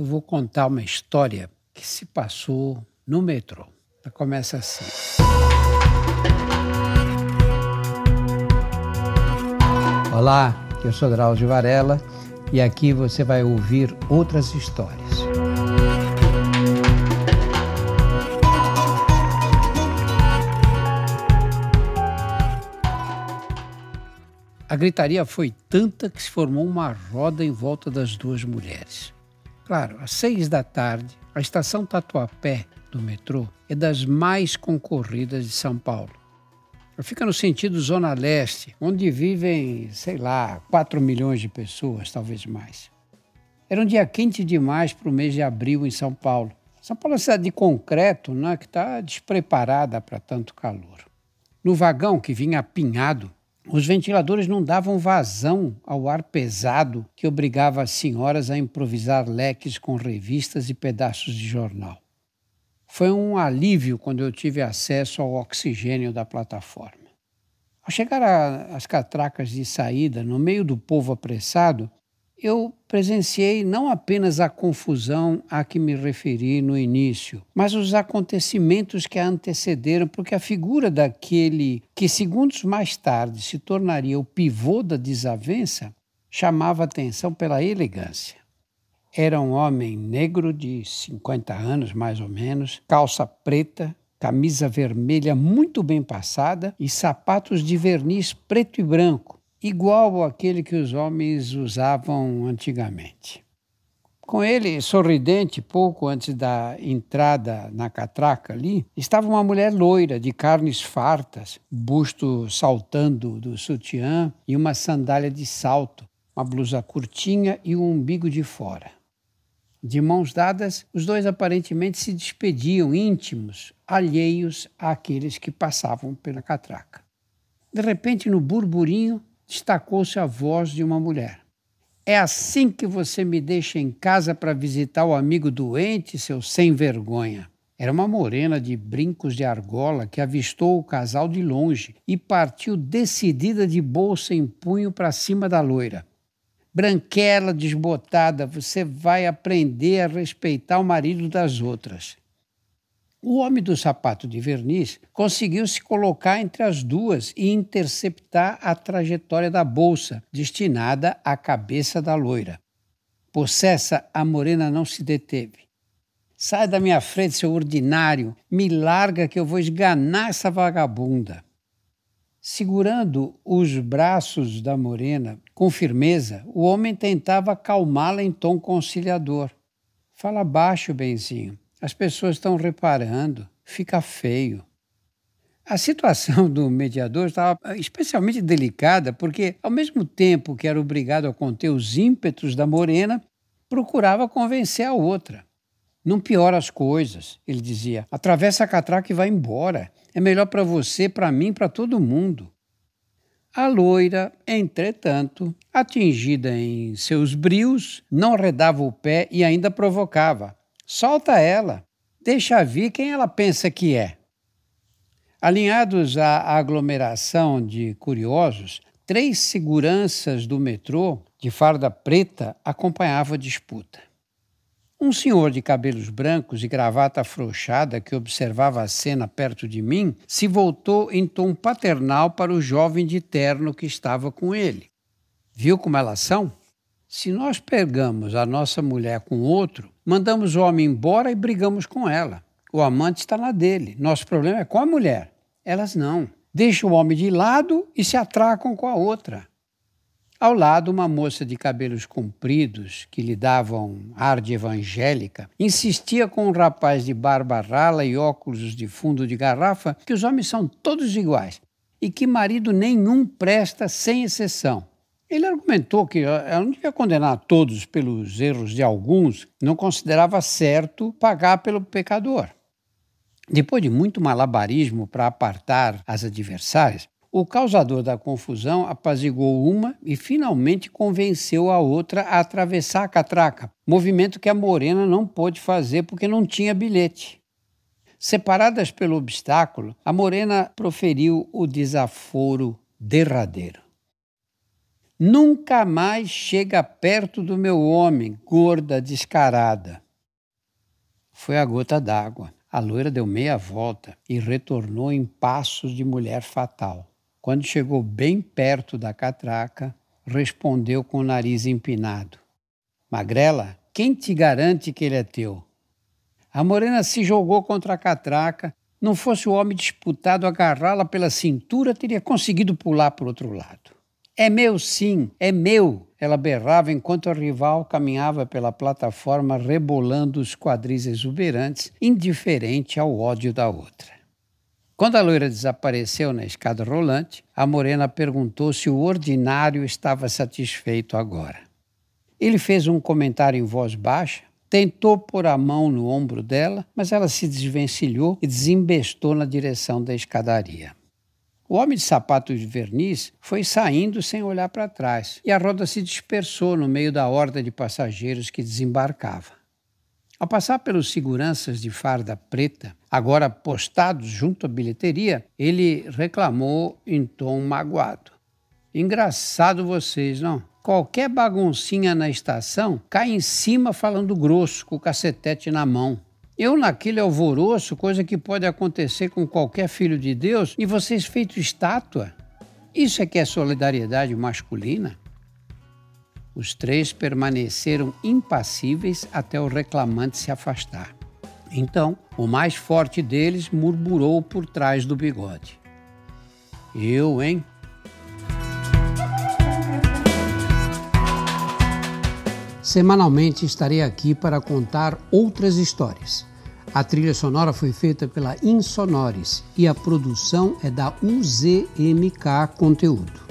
eu vou contar uma história que se passou no metrô. Ela começa assim. Olá, eu sou Drauzio Varela e aqui você vai ouvir outras histórias. A gritaria foi tanta que se formou uma roda em volta das duas mulheres. Claro, às seis da tarde, a estação Tatuapé do metrô é das mais concorridas de São Paulo. Fica no sentido Zona Leste, onde vivem, sei lá, 4 milhões de pessoas, talvez mais. Era um dia quente demais para o mês de abril em São Paulo. São Paulo é uma cidade de concreto né, que está despreparada para tanto calor. No vagão que vinha apinhado, os ventiladores não davam vazão ao ar pesado que obrigava as senhoras a improvisar leques com revistas e pedaços de jornal. Foi um alívio quando eu tive acesso ao oxigênio da plataforma. Ao chegar às catracas de saída, no meio do povo apressado, eu presenciei não apenas a confusão a que me referi no início, mas os acontecimentos que a antecederam, porque a figura daquele que segundos mais tarde se tornaria o pivô da desavença chamava atenção pela elegância. Era um homem negro de 50 anos, mais ou menos, calça preta, camisa vermelha muito bem passada e sapatos de verniz preto e branco igual àquele que os homens usavam antigamente. Com ele, sorridente, pouco antes da entrada na catraca ali, estava uma mulher loira, de carnes fartas, busto saltando do sutiã e uma sandália de salto, uma blusa curtinha e um umbigo de fora. De mãos dadas, os dois aparentemente se despediam íntimos, alheios àqueles que passavam pela catraca. De repente, no burburinho, destacou-se a voz de uma mulher. É assim que você me deixa em casa para visitar o amigo doente, seu sem vergonha. Era uma morena de brincos de argola que avistou o casal de longe e partiu decidida de bolsa em punho para cima da loira. Branquela, desbotada, você vai aprender a respeitar o marido das outras. O homem do sapato de verniz conseguiu se colocar entre as duas e interceptar a trajetória da bolsa, destinada à cabeça da loira. Possessa, a morena não se deteve. Sai da minha frente, seu ordinário, me larga que eu vou esganar essa vagabunda. Segurando os braços da morena com firmeza, o homem tentava acalmá-la em tom conciliador. Fala baixo, benzinho. As pessoas estão reparando, fica feio. A situação do mediador estava especialmente delicada porque, ao mesmo tempo que era obrigado a conter os ímpetos da morena, procurava convencer a outra. Não piora as coisas, ele dizia. Atravessa a catraca e vai embora. É melhor para você, para mim, para todo mundo. A loira, entretanto, atingida em seus brios, não redava o pé e ainda provocava. Solta ela, deixa vir quem ela pensa que é. Alinhados à aglomeração de curiosos, três seguranças do metrô, de farda preta, acompanhavam a disputa. Um senhor de cabelos brancos e gravata afrouxada que observava a cena perto de mim se voltou em tom paternal para o jovem de terno que estava com ele. Viu como elas são? Se nós pegamos a nossa mulher com outro, mandamos o homem embora e brigamos com ela. O amante está na dele. Nosso problema é com a mulher. Elas não. Deixam o homem de lado e se atracam com a outra. Ao lado, uma moça de cabelos compridos, que lhe davam ar de evangélica, insistia com um rapaz de barba rala e óculos de fundo de garrafa que os homens são todos iguais e que marido nenhum presta sem exceção. Ele argumentou que ela não devia condenar todos pelos erros de alguns, não considerava certo pagar pelo pecador. Depois de muito malabarismo para apartar as adversárias, o causador da confusão apaziguou uma e finalmente convenceu a outra a atravessar a catraca, movimento que a morena não pôde fazer porque não tinha bilhete. Separadas pelo obstáculo, a morena proferiu o desaforo derradeiro. Nunca mais chega perto do meu homem, gorda descarada. Foi a gota d'água. A loira deu meia volta e retornou em passos de mulher fatal. Quando chegou bem perto da catraca, respondeu com o nariz empinado: Magrela, quem te garante que ele é teu? A morena se jogou contra a catraca. Não fosse o homem disputado agarrá-la pela cintura, teria conseguido pular para o outro lado. É meu, sim, é meu! Ela berrava enquanto a rival caminhava pela plataforma rebolando os quadris exuberantes, indiferente ao ódio da outra. Quando a loira desapareceu na escada rolante, a morena perguntou se o ordinário estava satisfeito agora. Ele fez um comentário em voz baixa, tentou pôr a mão no ombro dela, mas ela se desvencilhou e desembestou na direção da escadaria. O homem de sapatos de verniz foi saindo sem olhar para trás e a roda se dispersou no meio da horda de passageiros que desembarcava. Ao passar pelos seguranças de farda preta, agora postados junto à bilheteria, ele reclamou em tom magoado: Engraçado vocês, não? Qualquer baguncinha na estação cai em cima falando grosso, com o cacetete na mão. Eu naquele alvoroço, coisa que pode acontecer com qualquer filho de Deus, e vocês feito estátua. Isso é que é solidariedade masculina? Os três permaneceram impassíveis até o reclamante se afastar. Então, o mais forte deles murmurou por trás do bigode: Eu, hein? Semanalmente estarei aqui para contar outras histórias. A trilha sonora foi feita pela Insonores e a produção é da UZMK Conteúdo.